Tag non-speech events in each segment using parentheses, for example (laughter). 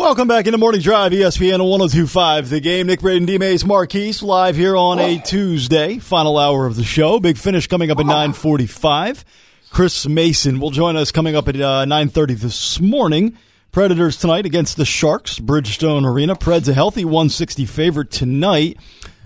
Welcome back in the morning drive, ESPN 1025. The game, Nick Braden, D. Mays, Marquise, live here on a Tuesday, final hour of the show. Big finish coming up at 945. Chris Mason will join us coming up at uh, 930 this morning. Predators tonight against the Sharks, Bridgestone Arena. Preds a healthy 160 favorite tonight.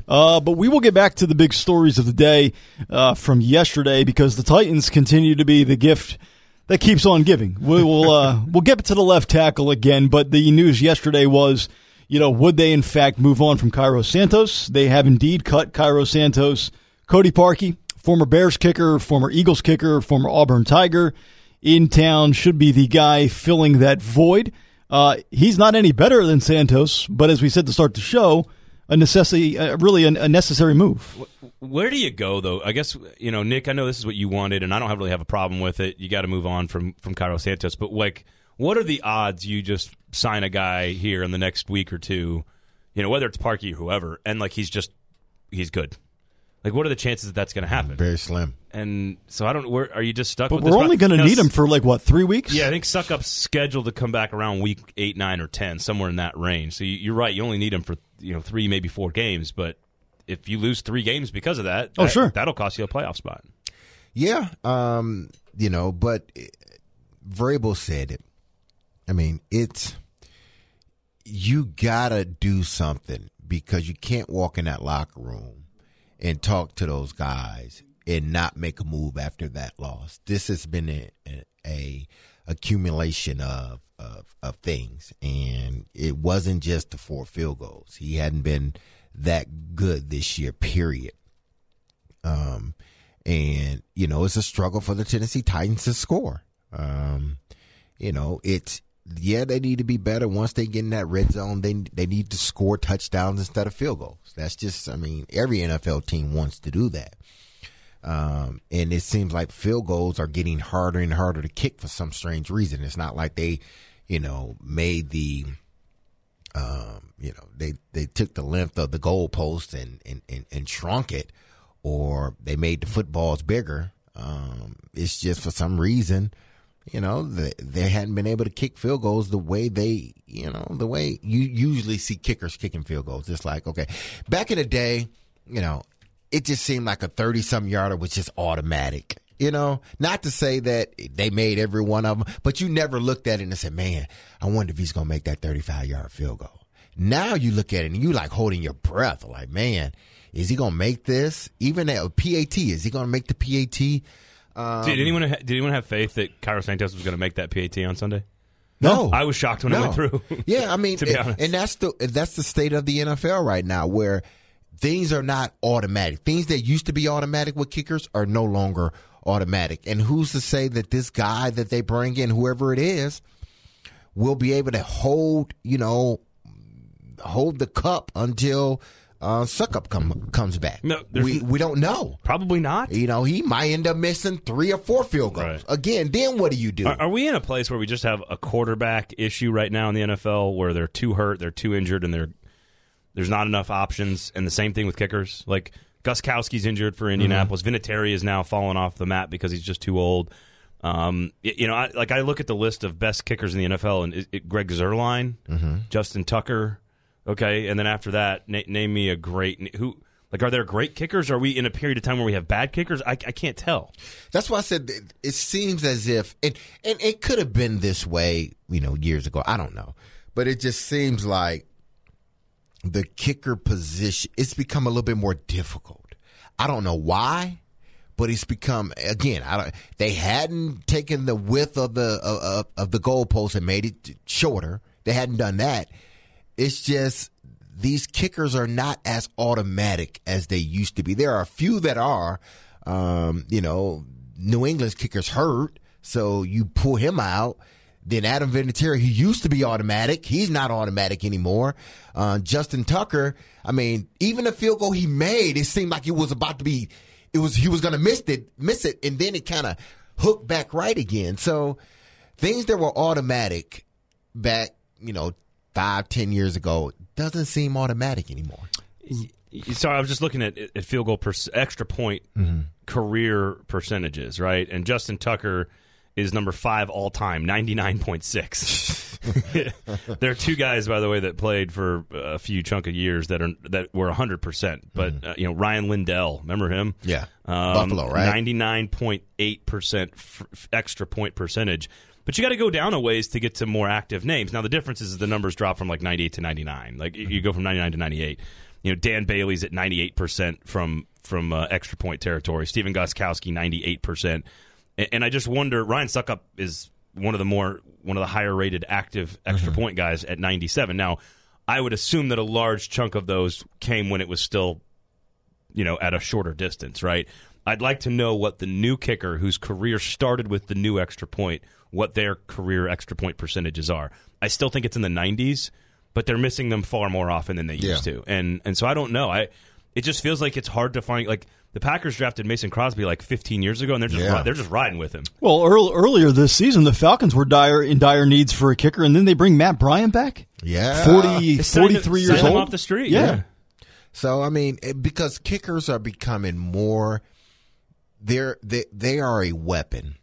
Uh, but we will get back to the big stories of the day uh, from yesterday because the Titans continue to be the gift that keeps on giving. We will uh, (laughs) we'll get to the left tackle again, but the news yesterday was, you know, would they in fact move on from Cairo Santos? They have indeed cut Cairo Santos. Cody Parkey, former Bears kicker, former Eagles kicker, former Auburn Tiger, in town should be the guy filling that void. Uh, he's not any better than Santos, but as we said to start the show, a necessity, uh, really a, a necessary move. Where do you go though? I guess you know, Nick. I know this is what you wanted, and I don't have, really have a problem with it. You got to move on from from Cairo Santos, but like, what are the odds you just sign a guy here in the next week or two? You know, whether it's Parkey or whoever, and like he's just he's good. Like, what are the chances that that's going to happen? Very slim. And so I don't. Where are you just stuck? But with we're only going to need him for like what three weeks? Yeah, I think suck Succop's scheduled to come back around week eight, nine, or ten, somewhere in that range. So you- you're right. You only need him for you know three, maybe four games. But if you lose three games because of that, Oh, that- sure. that'll cost you a playoff spot. Yeah, um, you know, but Vrabel said it. I mean, it's you gotta do something because you can't walk in that locker room and talk to those guys and not make a move after that loss. This has been a, a, accumulation of, of of things, and it wasn't just the four field goals. He hadn't been that good this year. Period. Um, and you know it's a struggle for the Tennessee Titans to score. Um, you know it's yeah they need to be better once they get in that red zone. They they need to score touchdowns instead of field goals. That's just I mean every NFL team wants to do that. Um, and it seems like field goals are getting harder and harder to kick for some strange reason. It's not like they, you know, made the um, you know, they they took the length of the goalpost and, and, and, and shrunk it, or they made the footballs bigger. Um, it's just for some reason, you know, they, they hadn't been able to kick field goals the way they, you know, the way you usually see kickers kicking field goals. It's like, okay, back in the day, you know, it just seemed like a 30 some yarder was just automatic. You know, not to say that they made every one of them, but you never looked at it and said, man, I wonder if he's going to make that 35 yard field goal. Now you look at it and you like holding your breath, like, man, is he going to make this? Even at PAT, is he going to make the PAT? Um, did anyone ha- did anyone have faith that Cairo Santos was going to make that PAT on Sunday? No, I was shocked when No. went through. (laughs) yeah, I mean, (laughs) To be and- honest. and that's the that's the state of the NFL right now, where things are not automatic. Things that used to be automatic with kickers are no longer automatic. And who's to say that this guy that they bring in, whoever it is, will be able to hold, you know, hold the cup until uh, Succop come comes back? No, we we don't know. Probably not. You know, he might end up missing three or four field goals Right. again. Then what do you do? Are, are we in a place where we just have a quarterback issue right now in the NFL where they're too hurt, they're too injured, and they're there's not enough options? And the same thing with kickers. Like Gostkowski's injured for Indianapolis. Vinatieri is now falling off the map because he's just too old. Um, you know, I, like I look at the list of best kickers in the NFL, and it, it, Greg Zuerlein, Justin Tucker, okay, and then after that, na- name me a great who. Like, are there great kickers? Are we in a period of time where we have bad kickers? I, I can't tell. That's why I said it, it seems as if, and, and it could have been this way, you know, years ago. I don't know. But it just seems like the kicker position, it's become a little bit more difficult. I don't know why, but it's become, again, I don't, they hadn't taken the width of the, of, of the goalpost and made it shorter. They hadn't done that. It's just, these kickers are not as automatic as they used to be. There are a few that are. Um, you know, New England's kickers hurt, so you pull him out. Then Adam Vinatieri, he used to be automatic. He's not automatic anymore. Uh, Justin Tucker, I mean, even the field goal he made, it seemed like it was about to be, it was, he was going to miss it, miss it, and then it kind of hooked back right again. So things that were automatic back, you know, five, ten years ago doesn't seem automatic anymore. Sorry, I was just looking at, at field goal per, extra point career percentages, right? And Justin Tucker is number five all time, ninety nine point six. (laughs) there are two guys, by the way, that played for a few chunk of years that are that were hundred percent. But uh, you know, Rian Lindell, remember him? Yeah. um, Buffalo, right? Ninety nine point eight percent extra point percentage. But you got to go down a ways to get to more active names. Now the difference is the numbers drop from like ninety eight to ninety nine. Like you go from ninety nine to ninety eight. You know, Dan Bailey's at ninety eight percent from from uh, extra point territory. Stephen Gostkowski ninety eight percent. And, and I just wonder. Ryan Succop is one of the more one of the higher rated active extra Mm-hmm. point guys at 97. Now, I would assume that a large chunk of those came when it was still, you know, at a shorter distance, right? I'd like to know what the new kicker whose career started with the new extra point, what their career extra point percentages are. I still think it's in the 90s, but they're missing them far more often than they used Yeah. to. And and so I don't know. I it just feels like it's hard to find like the Packers drafted Mason Crosby like 15 years ago and they're just Yeah. they're just riding with him. Well, earl earlier this season, the Falcons were dire in dire needs for a kicker, and then they bring Matt Bryant back. Yeah. 40, They signed 43 years old. off the street. Yeah. yeah. So I mean, it, because kickers are becoming more, they're they they are a weapon,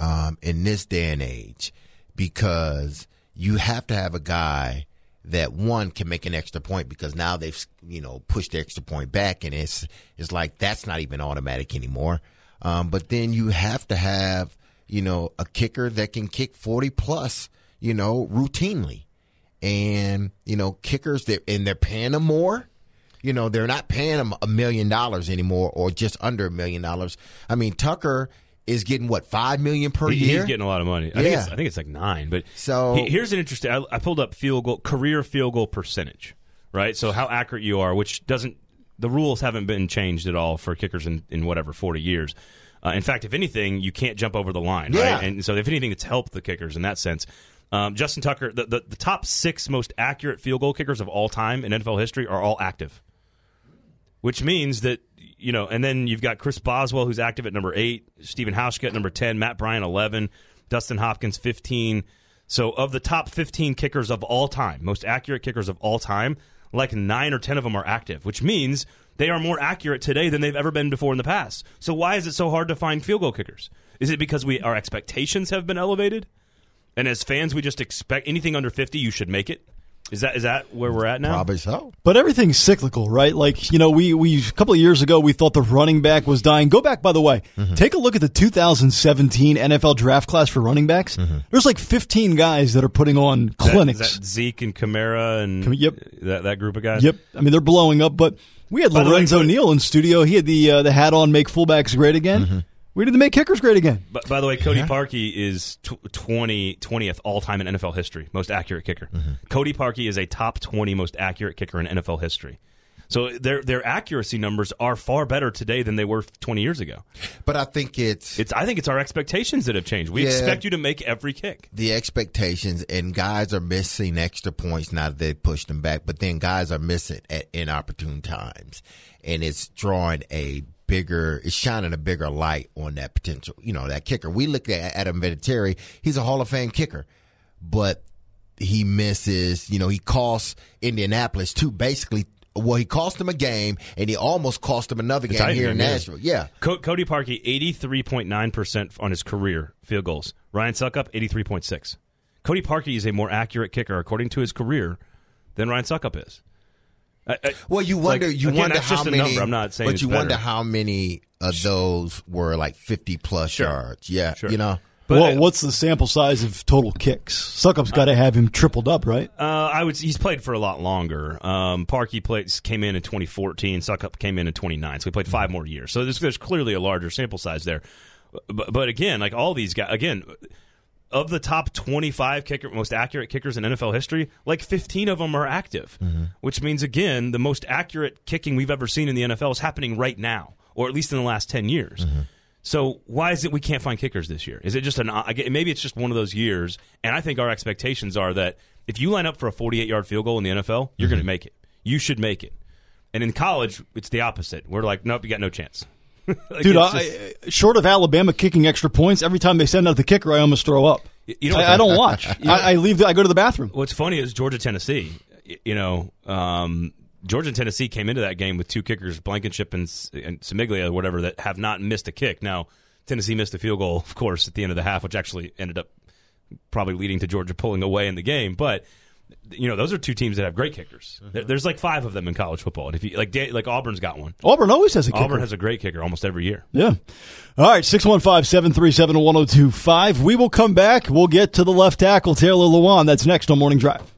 um, in this day and age, because you have to have a guy that one can make an extra point because now they've you know pushed the extra point back and it's it's like that's not even automatic anymore. Um, but then you have to have you know a kicker that can kick forty plus you know routinely and you know kickers that and they're paying them more. You know they're not paying them a million dollars anymore, or just under a million dollars. I mean Tucker is getting what five million per He- year. He's getting a lot of money. I think Yeah. it's, I think it's like nine. But So- he- here's an interesting. I, I pulled up field goal career field goal percentage, right? So how accurate you are, which doesn't the rules haven't been changed at all for kickers in, in whatever forty years. Uh, in fact, if anything, you can't jump over the line, Yeah. right? And so if anything, it's helped the kickers in that sense. Um, Justin Tucker, the, the the top six most accurate field goal kickers of all time in NFL history are all active which means that you know, and then you've got Chris Boswell who's active at number eight, Stephen Hauschka at number ten, Matt Bryant eleven, Dustin Hopkins fifteen. So of the top fifteen kickers of all time, most accurate kickers of all time, like nine or ten of them are active, which means they are more accurate today than they've ever been before in the past. So why is it so hard to find field goal kickers? Is it because we our expectations have been elevated? And as fans, we just expect anything under fifty, you should make it. Is that is that where we're at now? Probably so. But everything's cyclical, right? Like, you know, we, we, a couple of years ago, we thought the running back was dying. Go back, by the way. Mm-hmm. Take a look at the 2017 NFL draft class for running backs. Mm-hmm. There's like 15 guys that are putting on Is clinics. Is that Zeke and Kamara and Kam- yep. that, that group of guys? Yep. I mean, they're blowing up, but we had By the way, Lorenzo Cody- Neal in studio. He had the, uh, the hat on, make fullbacks great again. Mm-hmm. We did the make kickers great again. But by the way, Cody Parkey is tw- 20, 20th all time in NFL history, most accurate kicker. Mm-hmm. Cody Parkey is a top 20 most accurate kicker in NFL history. So their their accuracy numbers are far better today than they were 20 years ago. But I think it's It's I think it's our expectations that have changed. We Yeah. expect you to make every kick. the expectations, and guys are missing extra points now that they pushed them back. But then guys are missing at inopportune times, and it's drawing a bigger, it's shining a bigger light on that potential. You know, that kicker. We look at Adam Vinatieri; he's a Hall of Fame kicker, but he misses. You know, he costs Indianapolis too. Basically, well, he cost him a game, and he almost cost him another game here in. Nashville. Yeah. Co- Cody Parkey 83.9% on his career field goals. Ryan Succop 83.6. Cody Parkey is a more accurate kicker according to his career than Ryan Succop is. I- I- Well, you wonder. Like, you again, wonder that's how just a many. number. I'm not saying but you better. wonder how many of those were like 50 plus Sure. yards. Yeah, Sure. you know. But well, what's the sample size of total kicks? Succop's got to have him tripled up, right? Uh, I would. He's played for a lot longer. Um, Parkey played came in in 2014. Suckup came in in 29. So he played five more years. So there's, there's clearly a larger sample size there. But, but again, like all these guys, again, of the top 25 kicker, most accurate kickers in NFL history, like 15 of them are active, mm-hmm. which means again the most accurate kicking we've ever seen in the NFL is happening right now, or at least in the last 10 years. Mm-hmm. So why is it we can't find kickers this year? Is it just an maybe it's just one of those years? And I think our expectations are that if you line up for a 48 yard field goal in the NFL, you're going to mm-hmm. make it. You should make it. And in college, it's the opposite. We're like, nope, you got no chance. Like, (laughs) Dude, I, just- short of Alabama kicking extra points, every time they send out the kicker, I almost throw up. You know- I, I don't watch. (laughs) I, I leave. The, I go to the bathroom. What's funny is Georgia Tennessee. You know, um, Georgia and Tennessee came into that game with two kickers, Blankenship and, and Cimaglia or whatever, that have not missed a kick. Now Tennessee missed a field goal, of course, at the end of the half, which actually ended up probably leading to Georgia pulling away in the game. But you know, those are two teams that have great kickers. There- mm-hmm. There's like five of them in college football, and if you like, like Auburn's got one. Auburn always has a kicker. Auburn has a great kicker almost every year. Yeah. All right, 615 737 1025. We will come back. We'll get to the left tackle, Taylor Lewan. That's next on Morning Drive.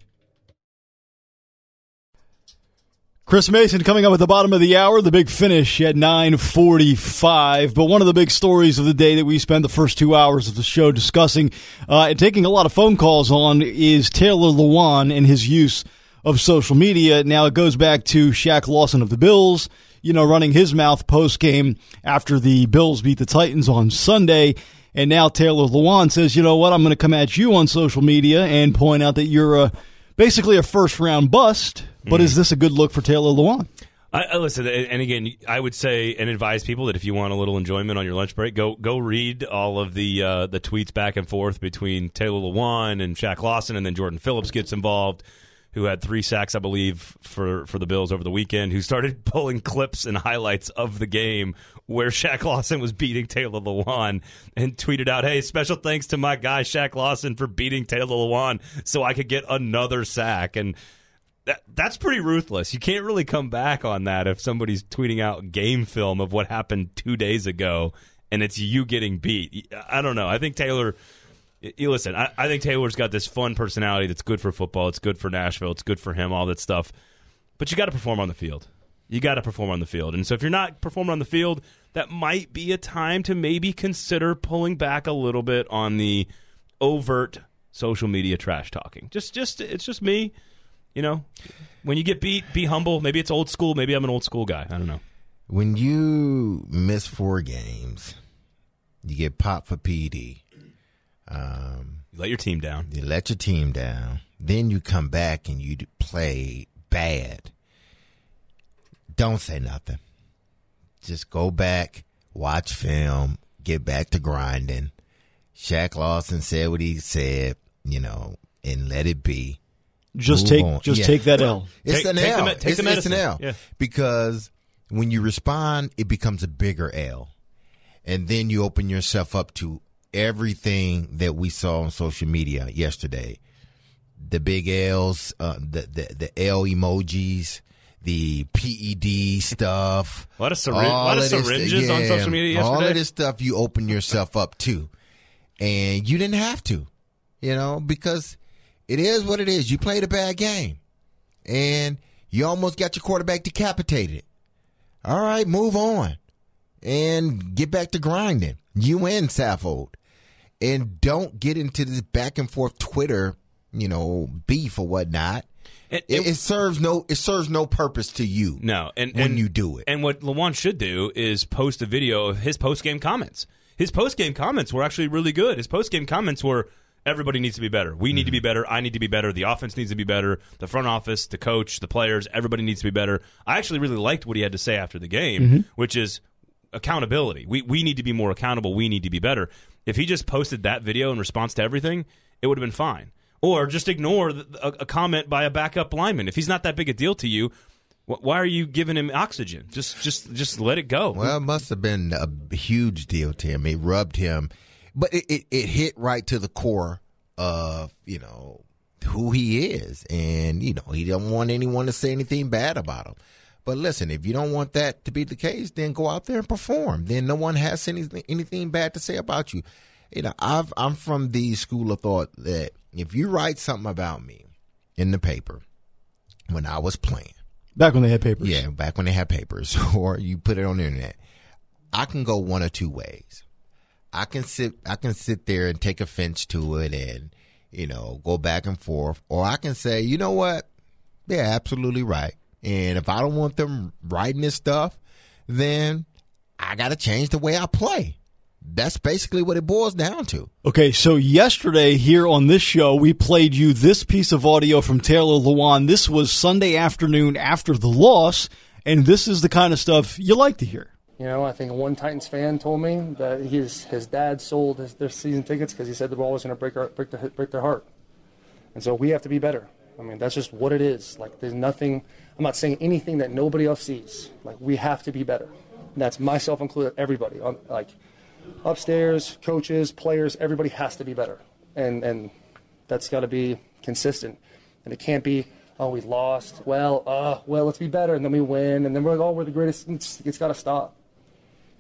Chris Mason coming up at the bottom of the hour, the big finish at 945. But one of the big stories of the day that we spent the first two hours of the show discussing uh, and taking a lot of phone calls on is Taylor Lewan and his use of social media. Now it goes back to Shaq Lawson of the Bills, you know, running his mouth post game after the Bills beat the Titans on Sunday. And now Taylor Lewan says, you know what, I'm going to come at you on social media and point out that you're a, basically a first round bust. But is this a good look for Taylor Lewan? I, I listen, and and again, I would say and advise people that if you want a little enjoyment on your lunch break, go go read all of the uh, the tweets back and forth between Taylor Lewan and Shaq Lawson, and then Jordan Phillips gets involved, who had three sacks, I believe, for for the Bills over the weekend. Who started (laughs) pulling clips and highlights of the game where Shaq Lawson was beating Taylor Lewan, and tweeted out, "Hey, special thanks to my guy Shaq Lawson for beating Taylor Lewan, so I could get another sack." And that that's pretty ruthless. You can't really come back on that if somebody's tweeting out game film of what happened two days ago and it's you getting beat. I don't know. I think Taylor. You listen. I, I think Taylor's got this fun personality that's good for football. It's good for Nashville. It's good for him. All that stuff. But you got to perform on the field. You got to perform on the field. And so if you're not performing on the field, that might be a time to maybe consider pulling back a little bit on the overt social media trash talking. Just just it's just me. You know, when you get beat, be humble. Maybe it's old school. Maybe I'm an old school guy. I don't know. When you miss four games, you get popped for PD. Um, You let your team down. you let your team down. Then you come back and you play bad. Don't say nothing. Just go back, watch film, get back to grinding. Shaq Lawson said what he said, you know, and let it be. Just Move take on. just Yeah. take that L. It's Take- an take L. me- take the it's, it's an L. Yeah. Because when you respond, it becomes a bigger L. And then you open yourself up to everything that we saw on social media yesterday. The big L's, uh, the, the, the L emojis, the PED stuff. (laughs) A lot of syrin- all lot of this- syringes on social media All yesterday. of this stuff you open yourself up to. And you didn't have to, you know, because it is what it is. You played a bad game and you almost got your quarterback decapitated. All right, move on and get back to grinding. You win, Saffold. And don't get into this back and forth Twitter, you know, beef or whatnot. It- It, it- it serves no it serves no purpose to you. No, and when and- you do it. And what Lewan should do is post a video of his post game comments. His post game comments were actually really good. His post game comments were everybody needs to be better. We need to be mm-hmm. better. I need to be better. The offense needs to be better. The front office, the coach, the players, everybody needs to be better. I actually really liked what he had to say after the game, mm-hmm. which is accountability. We we need to be more accountable. We need to be better. If he just posted that video in response to everything, it would have been fine. Or just ignore the, a, a comment by a backup lineman. If he's not that big a deal to you, why are you giving him oxygen? Just just just let it go. Well, it must have been a huge deal to him. It rubbed him, but it, it, it hit right to the core of, you know, who he is. And, you know, he don't want anyone to say anything bad about him. But listen, if you don't want that to be the case, then go out there and perform. Then no one has anything, anything bad to say about you. You know, I've, I'm from the school of thought that if you write something about me in the paper when I was playing, Back when they had papers. yeah, back when they had papers, (laughs) or you put it on the internet. I can go one or two ways. I can sit, I can sit there and take offense to it, and you know, go back and forth, or I can say, you know what, they're absolutely right. And if I don't want them writing this stuff, then I got to change the way I play. That's basically what it boils down to. Okay, so yesterday here on this show, we played you this piece of audio from Taylor Lewan. This was Sunday afternoon after the loss, and this is the kind of stuff you like to hear. You know, I think one Titans fan told me that his his dad sold his, their season tickets because he said the ball was going to break our, break their break their heart, and so we have to be better. I mean, that's just what it is. Like, there's nothing. I'm not saying anything that nobody else sees. Like, we have to be better. And that's myself included. Everybody, on, like upstairs, coaches, players, everybody has to be better. and and that's got to be consistent, and it can't be oh we lost well uh well let's be better and then we win and then we're like oh we're the greatest. it's, it's got to stop.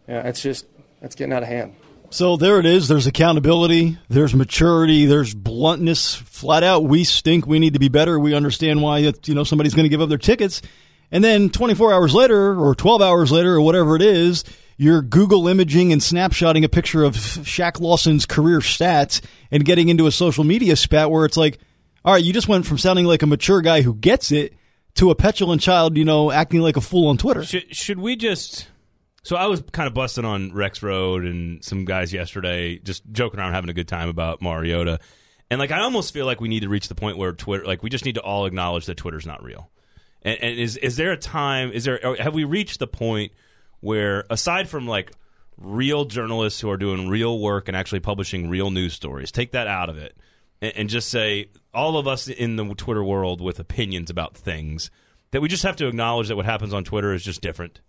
Yeah, it's just it's getting out of hand. So there it is. There's accountability. There's maturity. There's bluntness. Flat out, we stink. We need to be better. We understand why you know somebody's going to give up their tickets. And then 24 hours later, or 12 hours later, or whatever it is, you're Google imaging and snapshotting a picture of Shaq Lawson's career stats and getting into a social media spat where it's like, all right, you just went from sounding like a mature guy who gets it to a petulant child, you know, acting like a fool on Twitter. Should, should we just so I was kind of busting on Rex Road and some guys yesterday, just joking around, having a good time about Mariota. And like, I almost feel like we need to reach the point where Twitter, like, we just need to all acknowledge that Twitter's not real. And, and is is there a time? Is there have we reached the point where, aside from like real journalists who are doing real work and actually publishing real news stories, take that out of it, and, and just say all of us in the Twitter world with opinions about things that we just have to acknowledge that what happens on Twitter is just different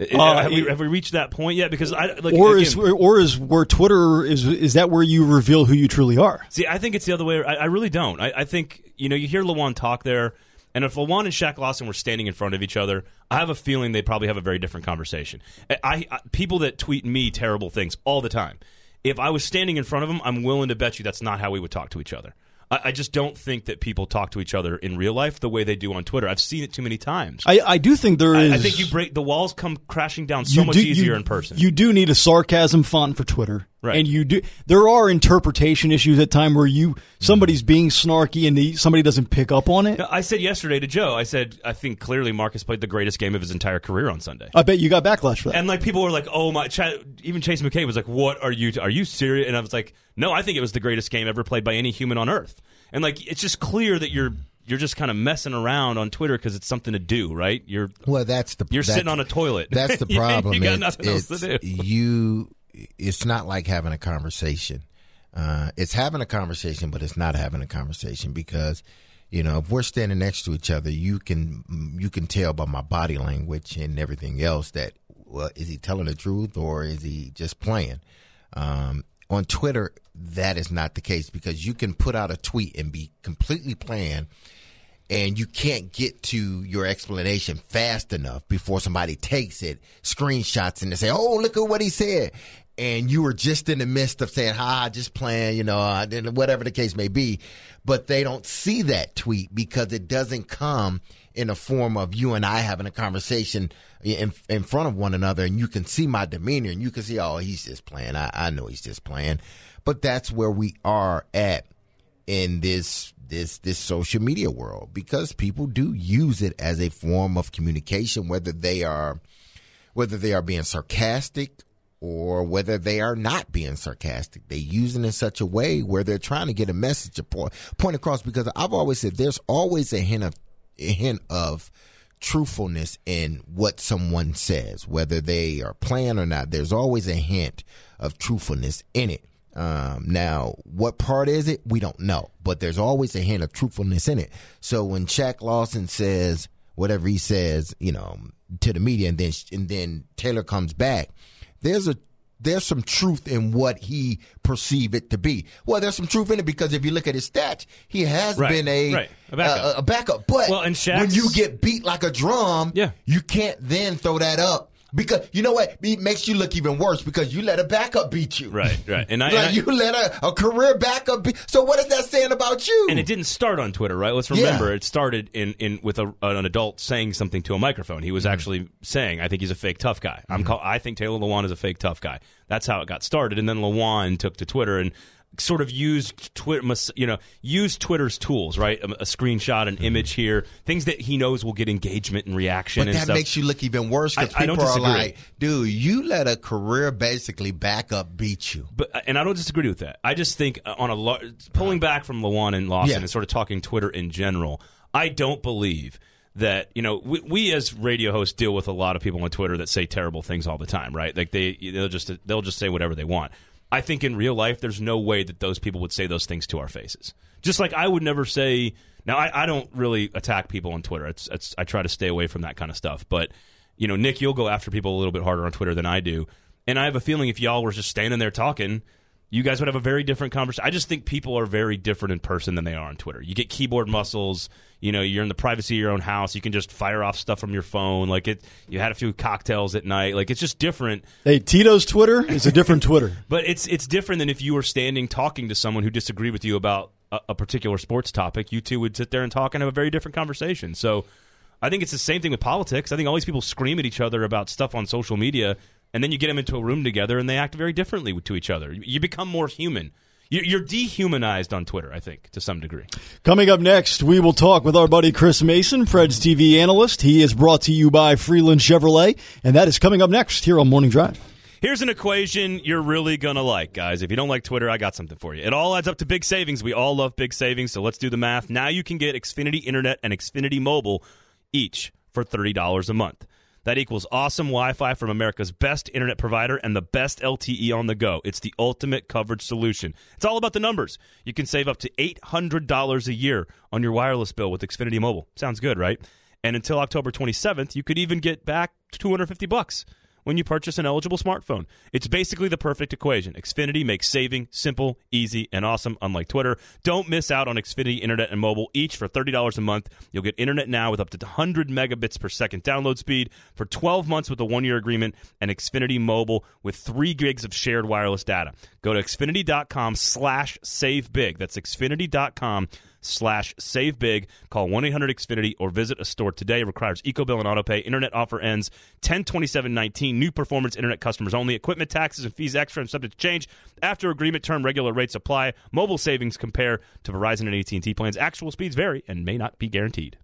uh, have, we, have, we, reached that point yet? Because I like, or again, is or is where Twitter is is that where you reveal who you truly are? See, I think it's the other way. I, I really don't. I, I, think you know you hear Lewan talk there, and if Lewan and Shaq Lawson were standing in front of each other, I have a feeling they'd probably have a very different conversation. I, I people that tweet me terrible things all the time. If I was standing in front of them, I'm willing to bet you that's not how we would talk to each other. I, I, just don't think that people talk to each other in real life the way they do on Twitter. I've seen it too many times. I, I do think there is. I, I, think you break the walls come crashing down so much do, easier you, in person. You do need a sarcasm font for Twitter. Right. And you do. There are interpretation issues at time where you somebody's mm-hmm. being snarky and the, somebody doesn't pick up on it. I said yesterday to Joe. I said I think clearly Marcus played the greatest game of his entire career on Sunday. I bet you got backlash for that. And like people were like, "Oh my!" Even Chase McKay was like, "What are you? T- are you serious?" And I was like, "No, I think it was the greatest game ever played by any human on earth." And like it's just clear that you're you're just kind of messing around on Twitter because it's something to do, right? You're well, that's the you're that's, sitting on a toilet. That's the (laughs) problem. you got nothing else to do. You it's not like having a conversation. Uh, it's having a conversation, but it's not having a conversation because, you know, if we're standing next to each other, you can you can tell by my body language and everything else that well, is he telling the truth or is he just playing? Um, on Twitter, that is not the case because you can put out a tweet and be completely planned and you can't get to your explanation fast enough before somebody takes it, screenshots, and they say, "Oh, look at what he said," and you were just in the midst of saying, "Ha, just playing," you know, whatever the case may be, but they don't see that tweet because it doesn't come in a form of you and I having a conversation in, in front of one another, and you can see my demeanor, and you can see, oh, he's just playing. I, I know he's just playing, but that's where we are at in this this this social media world because people do use it as a form of communication whether they are whether they are being sarcastic or whether they are not being sarcastic they use it in such a way where they're trying to get a message a point, point across because I've always said there's always a hint of hint of truthfulness in what someone says whether they are playing or not there's always a hint of truthfulness in it um, now, what part is it? We don't know, but there's always a hint of truthfulness in it. So when Shaq Lawson says whatever he says, you know, to the media, and then and then Taylor comes back, there's a there's some truth in what he perceive it to be. Well, there's some truth in it because if you look at his stats, he has right, been a, right. a, backup. a, a backup. But well, and when you get beat like a drum, yeah. you can't then throw that up because you know what? It makes you look even worse because you let a backup beat you. Right, right. And I, (laughs) like and I, you let a, a career backup beat. So what is that saying about you? And it didn't start on Twitter, right? Let's remember, yeah. it started in, in with a, an adult saying something to a microphone. He was mm-hmm. actually saying, "I think he's a fake tough guy." I'm mm-hmm. call, I think Taylor Lewan is a fake tough guy. That's how it got started. And then Lewan took to Twitter and sort of used Twitter, you know, use Twitter's tools, right? A, a screenshot, an mm-hmm. image here, things that he knows will get engagement and reaction. But and that stuff. makes you look even worse because people are like, "Dude, you let a career basically backup beat you." But and I don't disagree with that. I just think uh, on a pulling back from Lewan and Lawson yeah. and sort of talking Twitter in general, I don't believe that you know we, we, as radio hosts deal with a lot of people on Twitter that say terrible things all the time, right? Like they they'll just they'll just say whatever they want. I think in real life, there's no way that those people would say those things to our faces. Just like I would never say. Now, I, I don't really attack people on Twitter. It's, it's, I try to stay away from that kind of stuff. But you know, Nick, you'll go after people a little bit harder on Twitter than I do. And I have a feeling if y'all were just standing there talking, you guys would have a very different conversation. I just think people are very different in person than they are on Twitter. You get keyboard muscles. You know, you're in the privacy of your own house. You can just fire off stuff from your phone. Like it, you had a few cocktails at night. Like it's just different. Hey, Tito's Twitter is a different Twitter. (laughs) But it's it's different than if you were standing talking to someone who disagreed with you about a, a particular sports topic. You two would sit there and talk and have a very different conversation. So. I think it's the same thing with politics. I think all these people scream at each other about stuff on social media, and then you get them into a room together, and they act very differently to each other. You become more human. You- You're dehumanized on Twitter, I think, to some degree. Coming up next, we will talk with our buddy Chris Mason, Preds TV analyst. He is brought to you by Freeland Chevrolet, and that is coming up next here on Morning Drive. Here's an equation you're really going to like, guys. If you don't like Twitter, I got something for you. It all adds up to big savings. We all love big savings, so let's do the math. Now you can get Xfinity Internet and Xfinity Mobile each for $30 a month. That equals awesome Wi Fi from America's best internet provider and the best LTE on the go. It's the ultimate coverage solution. It's all about the numbers. You can save up to $800 a year on your wireless bill with Xfinity Mobile. Sounds good, right? And until October 27th, you could even get back 250 bucks when you purchase an eligible smartphone. It's basically the perfect equation. Xfinity makes saving simple, easy, and awesome, unlike Twitter. Don't miss out on Xfinity Internet and Mobile, each for $30 a month. You'll get internet now with up to 100 megabits per second download speed for 12 months with a one year agreement, and Xfinity Mobile with 3 gigs of shared wireless data. Go to Xfinity.com slash save big. That's Xfinity.com slash save big. Call 1 800 Xfinity or visit a store today. It requires EcoBill and AutoPay. Internet offer ends 10 19. New performance internet customers only. Equipment taxes and fees extra and subject to change. After agreement term, regular rates apply. Mobile savings compare to Verizon and AT&T plans. Actual speeds vary and may not be guaranteed.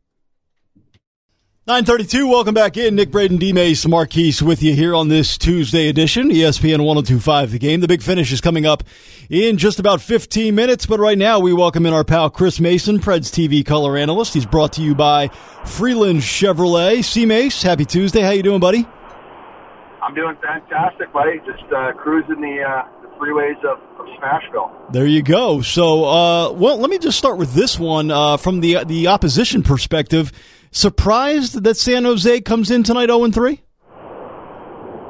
932, welcome back in. Nick Braden, D. Mace, Marquise with you here on this Tuesday edition. ESPN 1025, the game. The big finish is coming up in just about 15 minutes, but right now we welcome in our pal Chris Mason, Preds TV color analyst. He's brought to you by Freeland Chevrolet. C. Mace, happy Tuesday. How you doing, buddy? I'm doing fantastic, buddy. Just uh, cruising the, uh, the freeways of, of Smashville. There you go. So, uh, well, let me just start with this one uh, from the the opposition perspective. Surprised that San Jose comes in tonight 0 3?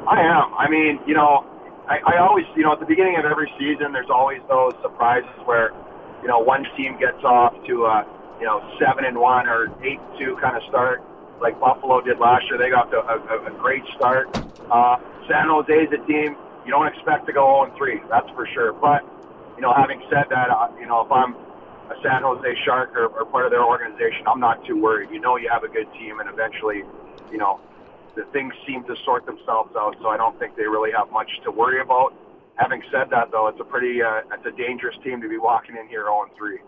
I am. I mean, you know, I, I always, you know, at the beginning of every season, there's always those surprises where, you know, one team gets off to a, you know, seven and one or eight two kind of start, like Buffalo did last year. They got to a, a, a great start. Uh, San Jose is a team you don't expect to go 0 and three. That's for sure. But you know, having said that, uh, you know, if I'm a San Jose Shark or, or part of their organization, I'm not too worried. You know, you have a good team, and eventually, you know, the things seem to sort themselves out. So I don't think they really have much to worry about. Having said that, though, it's a pretty uh, it's a dangerous team to be walking in here 0 3.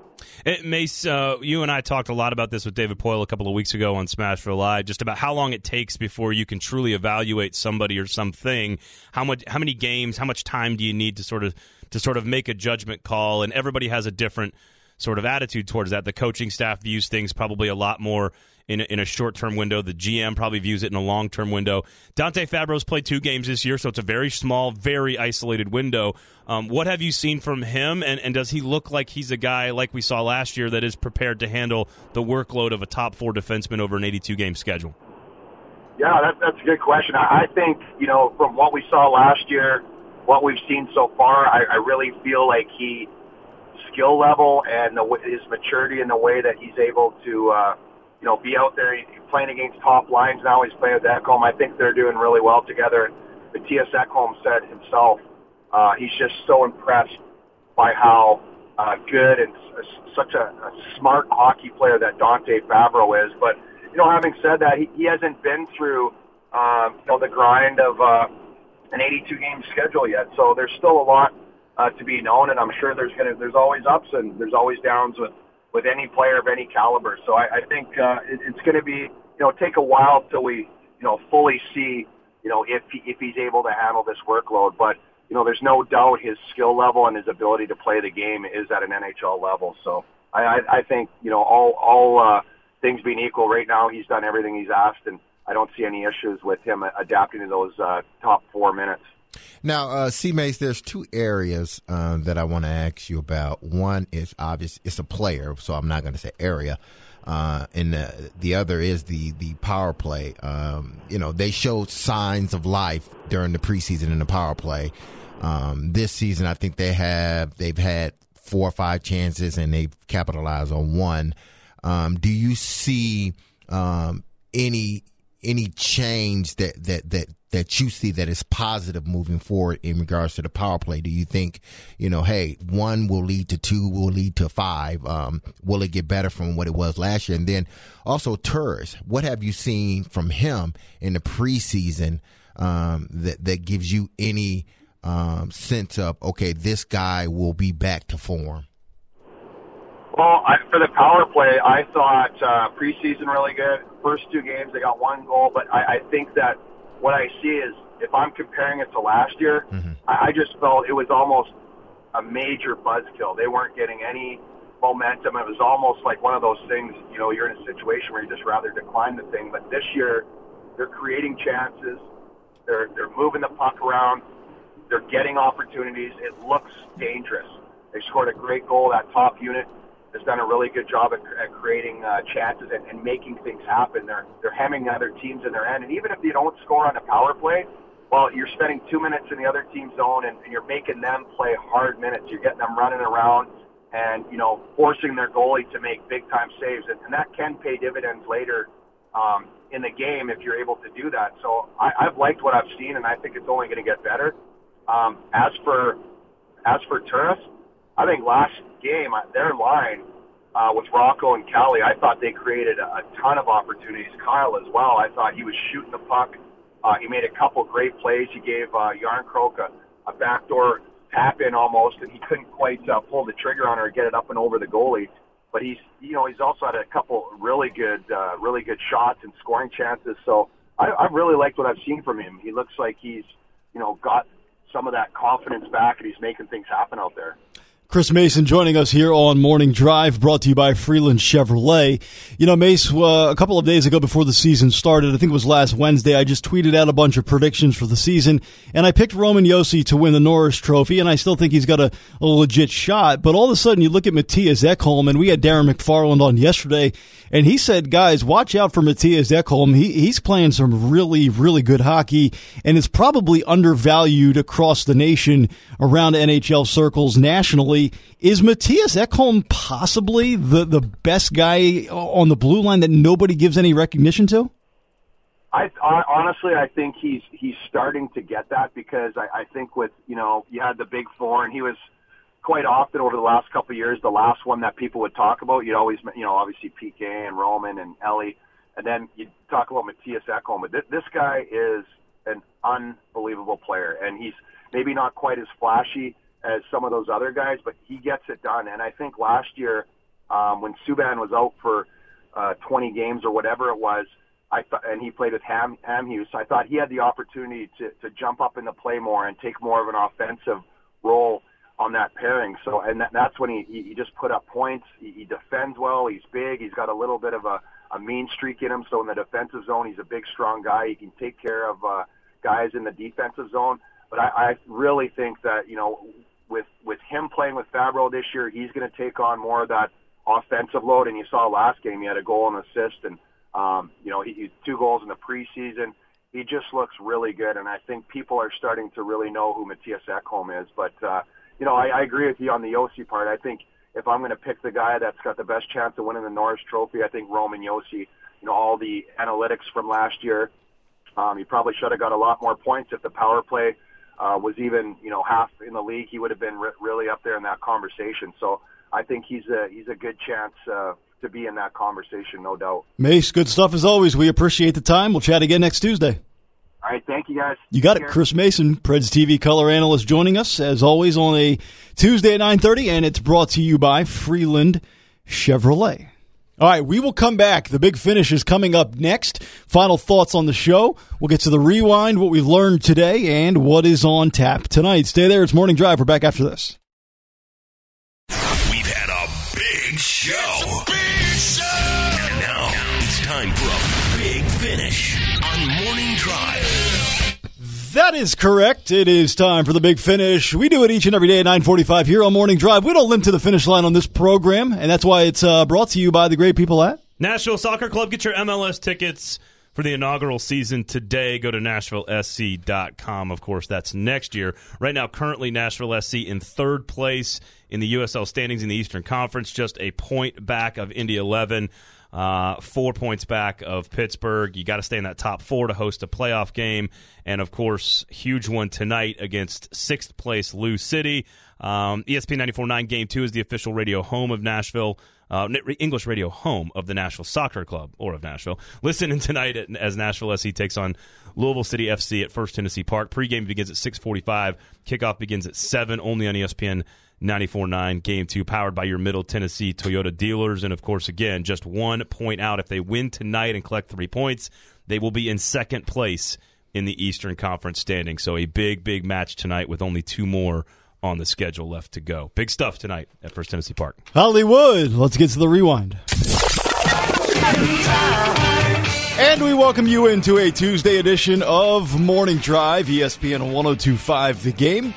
It, Mace, uh, you and I talked a lot about this with David Poile a couple of weeks ago on Smashville Live, just about how long it takes before you can truly evaluate somebody or something. How much, how many games, how much time do you need to sort of to sort of make a judgment call? And everybody has a different sort of attitude towards that. The coaching staff views things probably a lot more in a, in a short term window. The GM probably views it in a long term window. Dante Fabbro's played two games this year, so it's a very small, very isolated window. Um, what have you seen from him, and, and does he look like he's a guy like we saw last year that is prepared to handle the workload of a top four defenseman over an 82 game schedule? Yeah, that, that's a good question. I, I think, you know, from what we saw last year, what we've seen so far, I, I really feel like he, skill level and the, his maturity in the way that he's able to, uh, you know, be out there playing against top lines now. He's playing with Ekholm. I think they're doing really well together. And Mattias Ekholm said himself, uh, he's just so impressed by how uh, good and s- such a, a smart hockey player that Dante Fabbro is. But you know, having said that, he, he hasn't been through um, you know the grind of uh, an 82 game schedule yet. So there's still a lot uh, to be known, and I'm sure there's gonna there's always ups and there's always downs with with any player of any caliber. So I, I think uh, it, it's going to be you know take a while till we you know fully see you know if he, if he's able to handle this workload, but you know, there's no doubt his skill level and his ability to play the game is at an NHL level. So I, I, I think, you know, all, all uh, things being equal right now, he's done everything he's asked, and I don't see any issues with him adapting to those uh, top four minutes. Now, uh, C. Mace, there's two areas uh, that I want to ask you about. One is obvious; it's a player, so I'm not going to say area. Uh, and the, the other is the the power play. Um, you know, they showed signs of life during the preseason in the power play. Um, this season, I think they have they've had four or five chances and they've capitalized on one. Um, do you see um, any any change that that that that you see that is positive moving forward in regards to the power play? Do you think, you know, hey, one will lead to two, will lead to five? Um, will it get better from what it was last year? And then also Turris, what have you seen from him in the preseason um, that that gives you any um, sense of okay, this guy will be back to form? Well, I, for the power play, I thought uh, preseason really good. First two games, they got one goal, but I, I think that what I see is if I'm comparing it to last year, mm-hmm. I, I just felt it was almost a major buzzkill. They weren't getting any momentum. It was almost like one of those things, you know, you're in a situation where you just rather decline the thing. But this year, they're creating chances. They're they're moving the puck around. They're getting opportunities. It looks dangerous. They scored a great goal. That top unit has done a really good job at, at creating uh, chances and, and making things happen. They're they're hemming other teams in their end, and even if they don't score on a power play, well, you're spending two minutes in the other team's zone, and, and you're making them play hard minutes. You're getting them running around, and you know forcing their goalie to make big time saves, and, and that can pay dividends later um, in the game if you're able to do that. So I, I've liked what I've seen, and I think it's only going to get better. Um, as for as for Turris, I think last game, their line uh, with Rocco and Kelly, I thought they created a, ton of opportunities. Kyle as well. I thought he was shooting the puck. Uh, he made a couple great plays. He gave uh, Jarnkrok a, a backdoor tap in almost, and he couldn't quite uh, pull the trigger on her and get it up and over the goalie. But he's, you know, he's also had a couple really good, uh, really good shots and scoring chances. So I, I've really liked what I've seen from him. He looks like he's, you know, got some of that confidence back, and he's making things happen out there. Chris Mason joining us here on Morning Drive, brought to you by Freeland Chevrolet. You know, Mace, uh, a couple of days ago before the season started, I think it was last Wednesday, I just tweeted out a bunch of predictions for the season, and I picked Roman Josi to win the Norris Trophy, and I still think he's got a, a legit shot. But all of a sudden, you look at Mattias Ekholm, and we had Darren McFarland on yesterday, and he said, guys, watch out for Mattias Ekholm. He, he's playing some really, really good hockey, and is probably undervalued across the nation around NHL circles nationally is Mattias Ekholm possibly the, the best guy on the blue line that nobody gives any recognition to? I, I honestly, I think he's he's starting to get that because I, I think with you know you had the big four and he was quite often over the last couple of years the last one that people would talk about. You'd always you know obviously PK and Roman and Ellie, and then you talk about Mattias Ekholm. But this, this guy is an unbelievable player, and he's maybe not quite as flashy as some of those other guys, but he gets it done. And I think last year, um, when Subban was out for uh, 20 games or whatever it was, I thought, and he played with Ham Hamhuis, I thought he had the opportunity to to jump up in the play more and take more of an offensive role on that pairing. So, and that, that's when he, he he just put up points. He, he defends well. He's big. He's got a little bit of a a mean streak in him. So in the defensive zone, he's a big, strong guy. He can take care of uh, guys in the defensive zone. But I, I really think that you know with with him playing with Fabbro this year, he's going to take on more of that offensive load. And you saw last game, he had a goal and assist, and um, you know, he, he two goals in the preseason. He just looks really good, and I think people are starting to really know who Mattias Ekholm is. But uh, you know, I, I agree with you on the Josi part. I think if I'm going to pick the guy that's got the best chance of winning the Norris Trophy, I think Roman Josi. You know, all the analytics from last year. Um, he probably should have got a lot more points if the power play uh, was even you know half in the league, he would have been re- really up there in that conversation. So I think he's a he's a good chance uh, to be in that conversation, no doubt. Mace, good stuff as always. We appreciate the time. We'll chat again next Tuesday. All right, thank you guys. You got it, Chris Mason, Preds TV color analyst, joining us as always on a Tuesday at nine thirty, and it's brought to you by Freeland Chevrolet. All right, we will come back. The big finish is coming up next. Final thoughts on the show. We'll get to the rewind, what we learned today, and what is on tap tonight. Stay there. It's Morning Drive. We're back after this. That is correct. It is time for the big finish. We do it each and every day at 945 here on Morning Drive. We don't limp to the finish line on this program, and that's why it's uh, brought to you by the great people at Nashville Soccer Club. Get your MLS tickets for the inaugural season today. Go to NashvilleSC.com. Of course, that's next year. Right now, currently Nashville SC in third place in the USL standings in the Eastern Conference, just a point back of Indy 11. Uh, four points back of Pittsburgh. You got to stay in that top four to host a playoff game. And of course, huge one tonight against sixth place Lou City. Um, ESPN 94.9 Game 2 is the official radio home of Nashville. Uh, English radio home of the Nashville Soccer Club or of Nashville. Listen tonight as Nashville SC takes on Louisville City FC at First Tennessee Park. Pregame begins at 6:45. Kickoff begins at seven. Only on ESPN 94.9 Game 2, powered by your Middle Tennessee Toyota dealers. And of course, again, just one point out. If they win tonight and collect three points, they will be in second place in the Eastern Conference standing. So a big, big match tonight with only two more on the schedule left to go. Big stuff tonight at First Tennessee Park. Hollywood, let's get to the rewind. And we welcome you into a Tuesday edition of Morning Drive, ESPN 1025 The Game.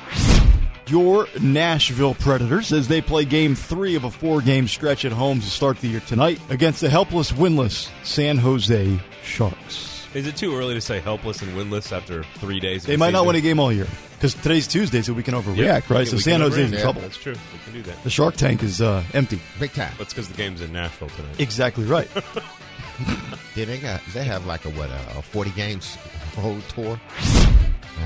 Your Nashville Predators as they play game three of a four game stretch at home to start the year tonight against the helpless, winless San Jose Sharks. Is it too early to say helpless and winless after three days? They might season? not win a game all year because today's Tuesday, so we can overreact, yeah, right? so San Jose's in yeah, trouble. That's true. We can do that. The Shark Tank is uh, empty. Big time. That's because the game's in Nashville tonight. Exactly right. (laughs) yeah, they got they have like a what a forty games (laughs) whole tour.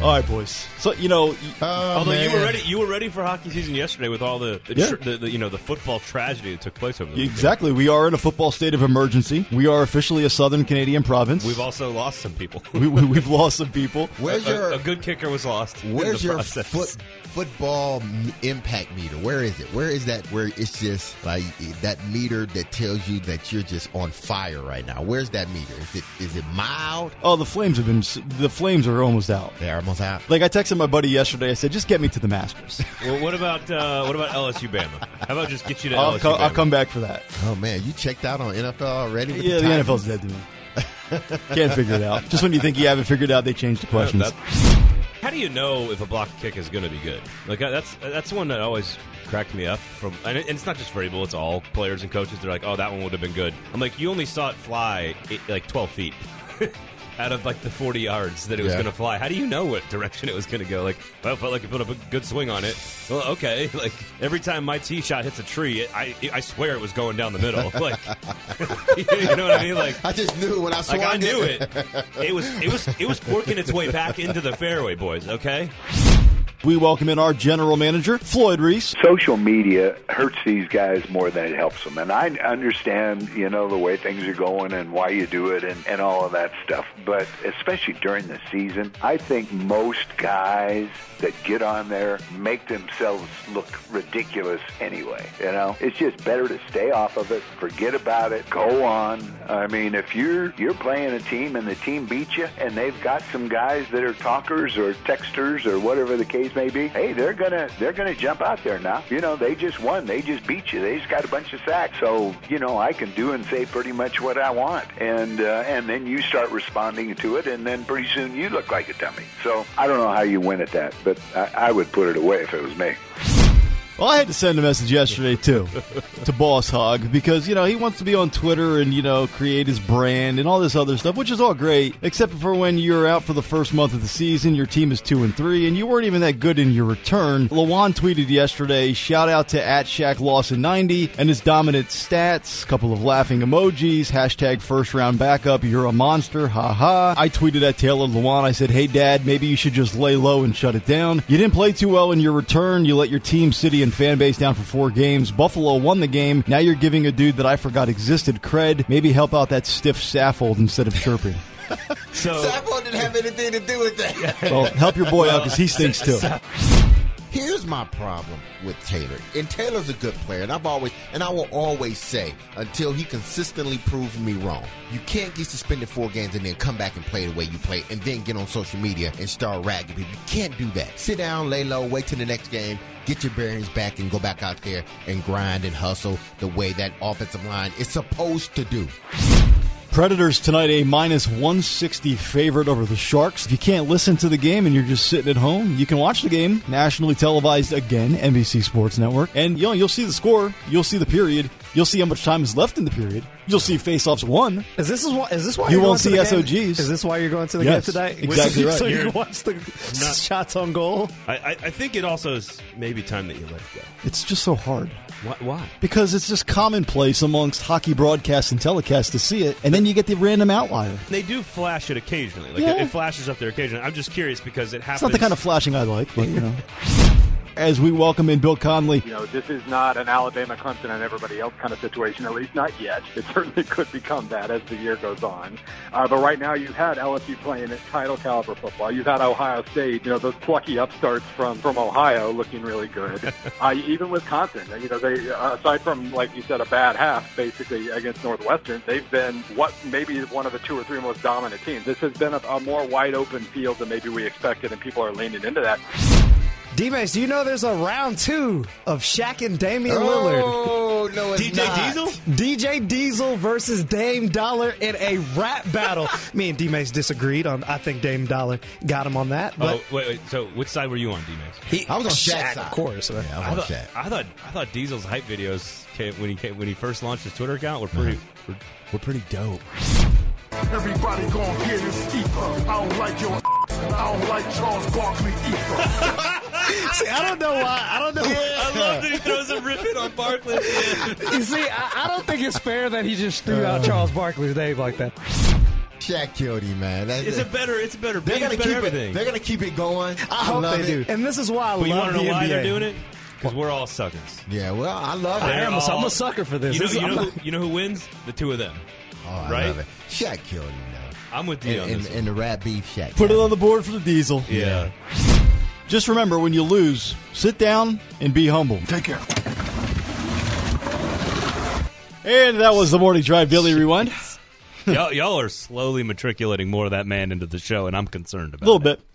All right, boys. So you know, oh, although man. you were ready, you were ready for hockey season yesterday with all the, the, yeah. tr- the, the, you know the football tragedy that took place over the exactly. We are in a football state of emergency. We are officially a Southern Canadian province. We've also lost some people. (laughs) we, we, have lost some people. Where's your a, a, good kicker was lost? Where's your foot football impact meter? Where is it? Where is that? Where it's just like that meter that tells you that you're just on fire right now. Where's that meter? Is it is it mild? Oh, the flames have been. The flames are almost out. They're almost out. Like I texted my buddy yesterday. I said, just get me to the Masters. (laughs) well, what about uh, what about LSU Bama? How about just get you to I'll LSU? Co- Bama? I'll come back for that. Oh man, you checked out on NFL already? yeah, the, the NFL's dead to me. (laughs) Can't figure it out. Just when you think you have it figured out, they change the questions. Yeah, how do you know if a block kick is going to be good? Like uh, that's that's one that always cracked me up. From and it's not just Vrabel; it's all players and coaches. They're like, "Oh, that one would have been good." I'm like, "You only saw it fly eight, like 12 feet." (laughs) out of like the 40 yards that it was yeah. going to fly. How do you know what direction it was going to go? Like, well, it felt like you put up a good swing on it. Well, okay. (laughs) Like every time my tee shot hits a tree, it, I I swear it was going down the middle. (laughs) Like, (laughs) you know what I mean? Like, I just knew when I swung like I knew it. it. It was it was it was working its way back into the fairway, boys. Okay. We welcome in our general manager, Floyd Reese. Social media hurts these guys more than it helps them. And I understand, you know, the way things are going and why you do it and, and all of that stuff. But especially during the season, I think most guys that get on there make themselves look ridiculous anyway. You know, it's just better to stay off of it, forget about it, go on. I mean, if you're you're playing a team and the team beats you, and they've got some guys that are talkers or texters or whatever the case may be, hey, they're gonna they're gonna jump out there now. You know, they just won. They just beat you. They just got a bunch of sacks. So you know, I can do and say pretty much what I want, and uh, and then you start responding to it, and then pretty soon you look like a dummy. So I don't know how you win at that, but I, I would put it away if it was me. Well, I had to send a message yesterday too to Boss Hog because you know he wants to be on Twitter and you know create his brand and all this other stuff, which is all great, except for when you're out for the first month of the season, your team is two and three, and you weren't even that good in your return. Lewan tweeted yesterday, shout out to at Shaq Lawson ninety and his dominant stats, couple of laughing emojis, hashtag first round backup, you're a monster, haha. I tweeted at Taylor Lewan, I said, hey dad, maybe you should just lay low and shut it down. You didn't play too well in your return. You let your team city and fan base down for four games. Buffalo won the game. Now you're giving a dude that I forgot existed cred. Maybe help out that stiff Saffold instead of chirping. (laughs) so Saffold didn't have anything to do with that. well, help your boy out because he (laughs) stinks too. Here's my problem with Taylor. And Taylor's a good player, and I've always and I will always say until he consistently proves me wrong. You can't get suspended four games and then come back and play the way you play and then get on social media and start ragging people. You can't do that. Sit down, lay low, wait till the next game, get your bearings back and go back out there and grind and hustle the way that offensive line is supposed to do. Predators tonight a minus 160 favorite over the Sharks. If you can't listen to the game and you're just sitting at home, you can watch the game nationally televised again, NBC Sports Network, and you know, you'll see the score, you'll see the period. You'll see how much time is left in the period. You'll see face-offs won. Is this is why, is this why You won't see the game? SOGs. Is this why you're going to the Yes, game today? exactly (laughs) so, right. So you You're- can watch the not- (laughs) shots on goal. I, I, I think it also is maybe time that you let it go. It's just so hard. Why? why? Because it's just commonplace amongst hockey broadcasts and telecasts to see it, and then you get the random outlier. They do flash it occasionally. Like Yeah. it, it flashes up there occasionally. I'm just curious because it happens. It's not the kind of flashing I like, but you know. (laughs) As we welcome in Bill Conley, You know, this is not an Alabama, Clemson, and everybody else kind of situation, at least not yet. (laughs) It certainly could become that as the year goes on. Uh, but right now, you've had LSU playing at title caliber football. You've had Ohio State, you know, those plucky upstarts from, from Ohio looking really good. (laughs) uh, even Wisconsin, you know, they, uh, aside from, like you said, a bad half basically against Northwestern, they've been what maybe one of the two or three most dominant teams. This has been a, a more wide open field than maybe we expected, and people are leaning into that. D-Mace, do you know there's a round two of Shaq and Damian oh, Lillard? Oh no, it's DJ not. Diesel? DJ Diesel versus Dame Dollar in a rap battle. (laughs) Me and D-Mace disagreed on. I think Dame Dollar got him on that. Oh, but Oh wait, wait. So which side were you on, D-Mace? he, I was on Shaq's Shaq, side. of course. Yeah, I I was on thought, Shaq. I thought I thought Diesel's hype videos came, when he came, when he first launched his Twitter account were pretty uh-huh. were, were pretty dope. Everybody gon' get his ether. I don't like your (laughs) I don't like Charles Barkley either. (laughs) (laughs) See, I don't know why. I don't know. I love that he throws a ribbon on Barkley. You see, I, I don't think it's fair that he just threw out uh. Charles Barkley's name like that. Shaq killed him, man. That's It's a better. It's a better. they're gonna it's keep better it. They're gonna keep it going. I hope love they it. do. And this is why I but you love want to the know why NBA. they're doing it? Because we're all suckers. Yeah, well, I love it. I am. A, I'm a sucker for this. You know, This is- you, know who, you know who wins? The two of them. Oh, I right? love it. Shaq killed him, though. I'm with you on And, this. and, and the rat beef Shaq. put it on the board for the diesel. yeah. Just remember, when you lose, sit down and be humble. Take care. And that was the morning drive daily rewind. (laughs) y'all, y'all are slowly matriculating more of that man into the show, and I'm concerned about A little it. bit.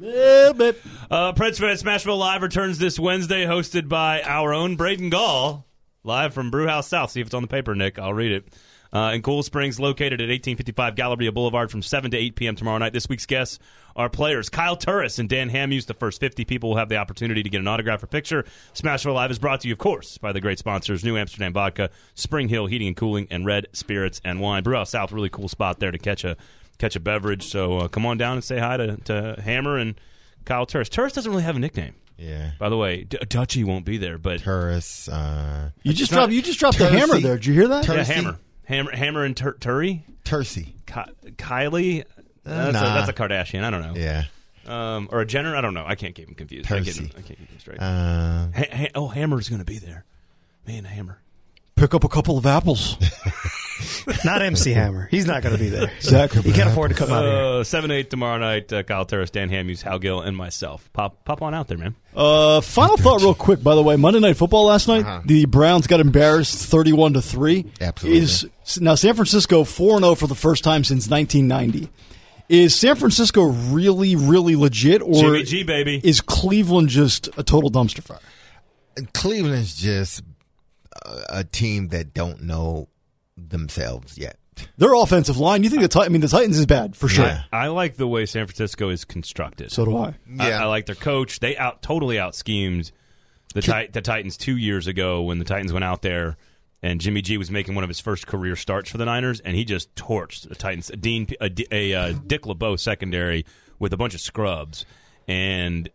Little bit. Uh, Preds Fest Smashville Live returns this Wednesday, hosted by our own Braden Gall, live from Brewhouse South. See if it's on the paper, Nick. I'll read it. Uh, in Cool Springs, located at 1855 Galleria Boulevard from 7 to 8 p.m. tomorrow night. This week's guests are players Kyle Turris and Dan Hamhuis. The first 50 people will have the opportunity to get an autograph or picture. Smashville Live is brought to you, of course, by the great sponsors New Amsterdam Vodka, Spring Hill Heating and Cooling, and Red Spirits and Wine. Brewhouse South, really cool spot there to catch a catch a beverage. So uh, come on down and say hi to, to Hammer and Kyle Turris. Turris doesn't really have a nickname. Yeah. By the way, D- Dutchy won't be there, but Turris, uh, You just not- dropped. You just dropped the hammer there. Did you hear that? Ter- yeah, Hammer, Hammer, Hammer, and Tur- Turi. Ki- Kylie. that's, nah. a, that's a Kardashian. I don't know. Yeah. Um, or a Jenner. I don't know. I can't keep them confused. I, get Tercy. them, I can't keep them straight. Uh, Ha- ha- oh, Hammer's going to be there. Man, Hammer. Pick up a couple of apples. (laughs) (laughs) not MC Hammer. He's not going to be there. (laughs) Exactly. He can't afford to come out here. Uh, seven eight tomorrow night. Uh, Kyle Turris, Dan Hamhuis, Hal Gill, and myself. Pop, pop on out there, man. Uh, final thought, real quick. By the way, Monday Night Football last night, the Browns got embarrassed, thirty-one to three. Absolutely. Is now San Francisco four and zero for the first time since nineteen ninety. Is San Francisco really, really legit, or Jimmy G, baby. is Cleveland just a total dumpster fire? Cleveland's just a, a team that don't know themselves yet. Their offensive line. You think the Titans? I mean, the Titans is bad for sure. Yeah. I like the way San Francisco is constructed. So do I. I, Yeah. I like their coach. They out totally out schemed the tit- the Titans two years ago when the Titans went out there and Jimmy G was making one of his first career starts for the Niners and he just torched the Titans. A Dean a, a, uh Dick LeBeau secondary with a bunch of scrubs. And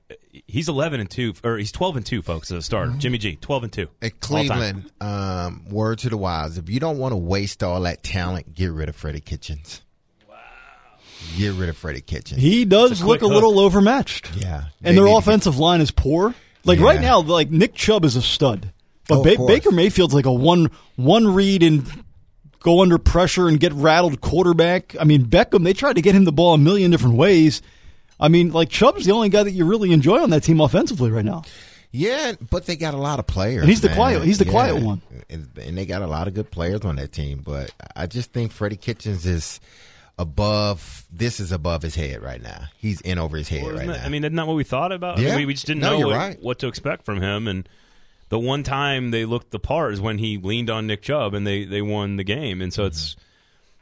he's eleven and two, or he's twelve and two, folks, as a starter. Jimmy G, twelve and two. At. Cleveland, um, word to the wise: if you don't want to waste all that talent, get rid of Freddie Kitchens. Wow. Get rid of Freddie Kitchens. He does a look quick a little overmatched. yeah, and their need to offensive line is poor. Like Yeah. right now, like Nick Chubb is a stud, but Oh, ba- Baker Mayfield's like a one one read and go under pressure and get rattled quarterback. I mean Beckham, they tried to get him the ball a million different ways. I mean, like Chubb's the only guy that you really enjoy on that team offensively right now. Yeah, but they got a lot of players. And he's the man. quiet- he's the Yeah. quiet one. and, and they got a lot of good players on that team. But I just think Freddie Kitchens is above. This is above his head right now. He's in over his head Well, right isn't now. I mean, isn't that what we thought about? I mean, Yeah. we, we just didn't No, know what, right. what to expect from him. And the one time they looked the part is when he leaned on Nick Chubb and they, they won the game. And so it's mm-hmm.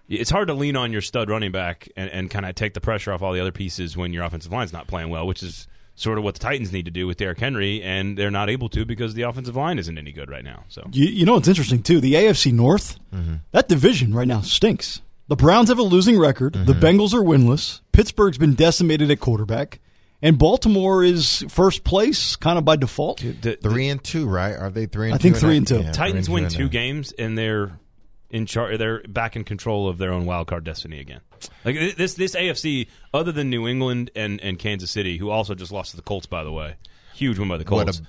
It's hard to lean on your stud running back and, and kind of take the pressure off all the other pieces when your offensive line's not playing well, which is sort of what the Titans need to do with Derrick Henry, and they're not able to because the offensive line isn't any good right now. So You, you know what's interesting too? The AFC North, mm-hmm. that division right now stinks. The Browns have a losing record. The mm-hmm. Bengals are winless. Pittsburgh's been decimated at quarterback, and Baltimore is first place kind of by default. the, Three and two, right? Are they three? and I think three now? and two. Yeah, Titans three win and two now. games, and they're in charge. They're back in control of their own wild card destiny again. Like this, this AFC, other than New England and, and Kansas City, who also just lost to the Colts, by the way, huge win by the Colts. a-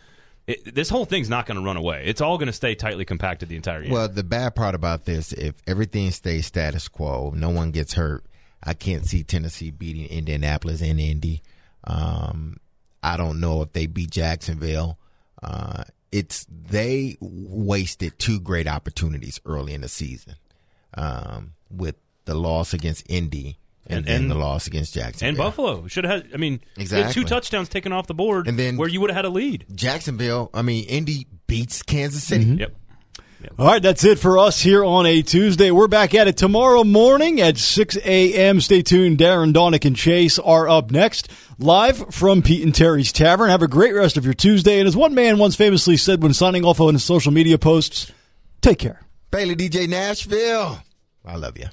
it, this whole thing's not going to run away. It's all going to stay tightly compacted the entire year. Well, the bad part about this, if everything stays status quo, no one gets hurt. I can't see Tennessee beating Indianapolis and Indy. Um, I don't know if they beat Jacksonville. Uh, it's they wasted two great opportunities early in the season um, with the loss against Indy and, And- and- the loss against Jacksonville. and Buffalo should have had. I mean, Exactly. two touchdowns taken off the board, And then- where you would have had a lead. Jacksonville. I mean, Indy beats Kansas City. Yep. All right, that's it for us here on a Tuesday. We're back at it tomorrow morning at 6 a.m. Stay tuned. Darren, Donick, and Chase are up next, live from Pete and Terry's Tavern. Have a great rest of your Tuesday. And as one man once famously said when signing off on his social media posts, take care. Bailey DJ Nashville. I love you.